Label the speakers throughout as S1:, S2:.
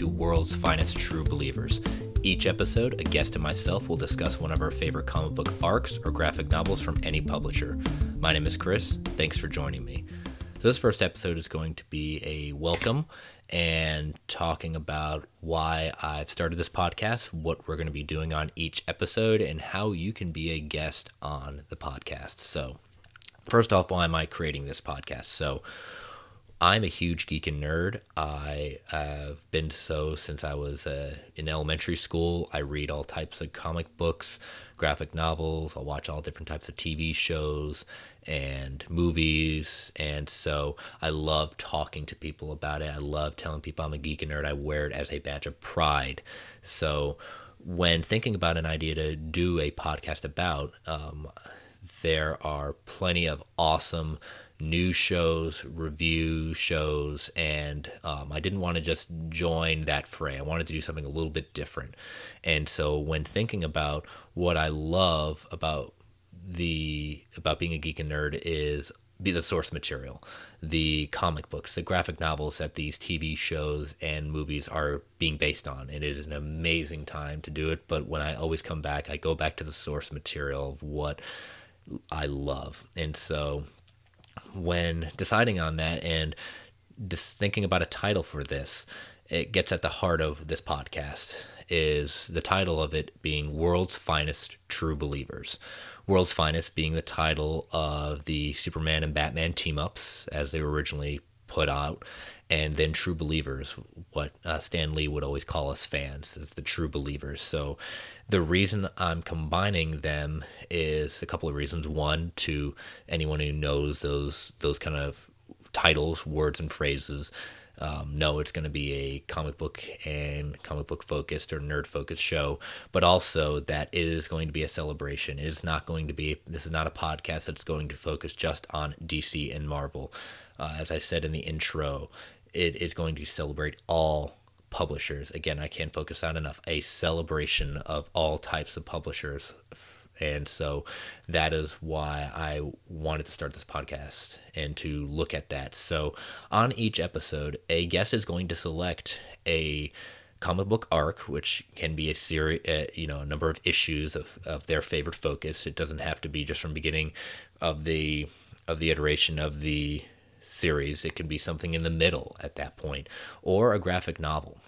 S1: to World's Finest True Believers. Each episode, a guest and myself will discuss one of our favorite comic book arcs or graphic novels from any publisher. My name is Chris. Thanks for joining me. So this first episode is going to be a welcome and talking about why I've started this podcast, what we're going to be doing on each episode, and how you can be a guest on the podcast. So, first off, why am I creating this podcast? So, I'm a huge geek and nerd. I have been so since I was uh, in elementary school. I read all types of comic books, graphic novels. I'll watch all different types of TV shows and movies. And so I love talking to people about it. I love telling people I'm a geek and nerd. I wear it as a badge of pride. So when thinking about an idea to do a podcast about, um, there are plenty of awesome news shows, review shows, and um, I didn't want to just join that fray. I wanted to do something a little bit different. And so when thinking about what I love about the about being a geek and nerd is be the source material, the comic books, the graphic novels that these TV shows and movies are being based on. And it is an amazing time to do it. But when I always come back, I go back to the source material of what I love. And so when deciding on that and just thinking about a title for this, it gets at the heart of this podcast is the title of it being World's Finest True Believers. World's Finest being the title of the Superman and Batman team ups as they were originally put out, and then True Believers, what uh, Stan Lee would always call us fans, is the True Believers. So the reason I'm combining them is a couple of reasons. One, to anyone who knows those those kind of titles, words, and phrases, um, know it's going to be a comic book and comic book focused or nerd focused show, but also that it is going to be a celebration. It is not going to be, this is not a podcast that's going to focus just on DC and Marvel. Uh, as I said in the intro, it is going to celebrate all publishers. Again, I can't focus on enough. A celebration of all types of publishers. And so that is why I wanted to start this podcast and to look at that. So on each episode, a guest is going to select a comic book arc, which can be a series, uh, you know, a number of issues of, of their favorite focus. It doesn't have to be just from beginning of the of the iteration of the series. It can be something in the middle at that point, or a graphic novel.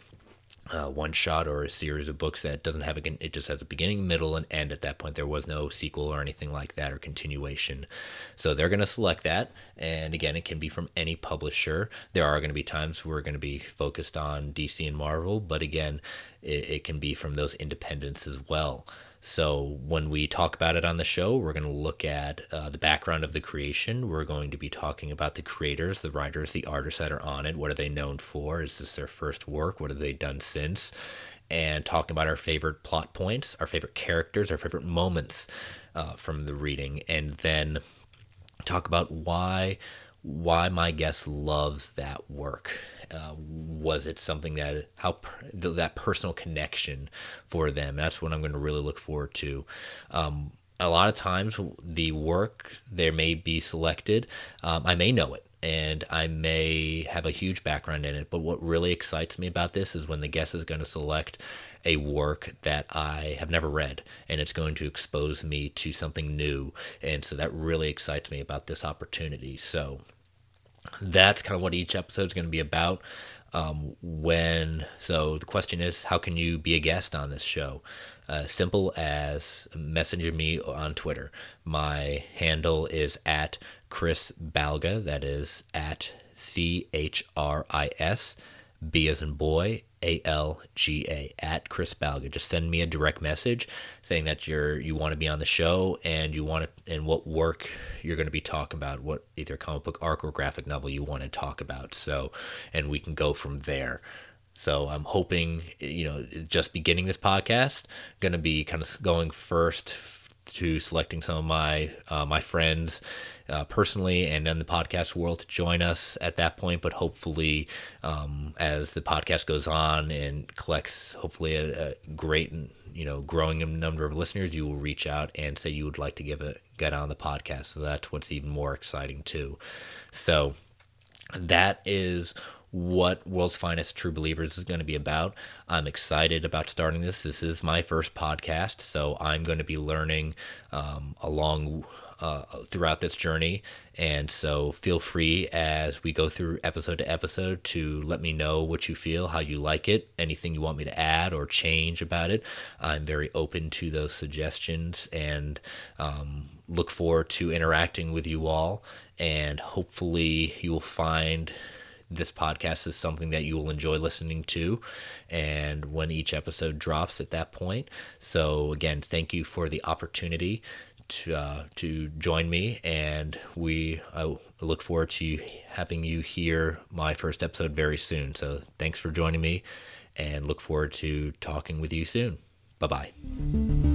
S1: Uh, one shot or a series of books that doesn't have a it just has a beginning middle and end at that point. There was no sequel or anything like that or continuation. So they're going to select that. And again it can be from any publisher. There are going to be times we're going to be focused on dc and marvel but again it, it can be from those independents as well so when we talk about it on the show, we're going to look at uh, the background of the creation. We're going to be talking about the creators, the writers, the artists that are on it. What are they known for? Is this their first work? What have they done since? And talking about our favorite plot points, our favorite characters, our favorite moments uh, from the reading, and then talk about why why my guest loves that work. Uh, was it something that how that personal connection for them? That's what I'm going to really look forward to. Um, a lot of times, the work there may be selected. Um, I may know it and I may have a huge background in it. But what really excites me about this is when the guest is going to select a work that I have never read, and it's going to expose me to something new. And so that really excites me about this opportunity. So that's kind of what each episode is going to be about. Um, when so the question is, how can you be a guest on this show? Uh, simple as messaging me on Twitter. My handle is at Chris Balga. That is at C H R I S B as in boy a L G A at Chris Balga. Just send me a direct message saying that you're you want to be on the show and you want to and what work you're going to be talking about, what either comic book arc or graphic novel you want to talk about. So, and we can go from there. So I'm hoping, you know, just beginning this podcast, going to be kind of going first to selecting some of my uh, my friends uh, personally and in the podcast world to join us at that point. But hopefully, um, as the podcast goes on and collects hopefully a, a, great you know growing number of listeners, you will reach out and say you would like to give a get on the podcast. So that's what's even more exciting too. So that is what World's Finest True Believers is going to be about. I'm excited about starting this. This is my first podcast, so I'm going to be learning um, along uh, throughout this journey. And so feel free as we go through episode to episode to let me know what you feel, how you like it, anything you want me to add or change about it. I'm very open to those suggestions and um, look forward to interacting with you all. And hopefully, you will find this podcast is something that you will enjoy listening to and when each episode drops at that point so again thank you for the opportunity to, uh, to join me, and we I look forward to having you hear my first episode very soon. So thanks for joining me, and look forward to talking with you soon. Bye bye.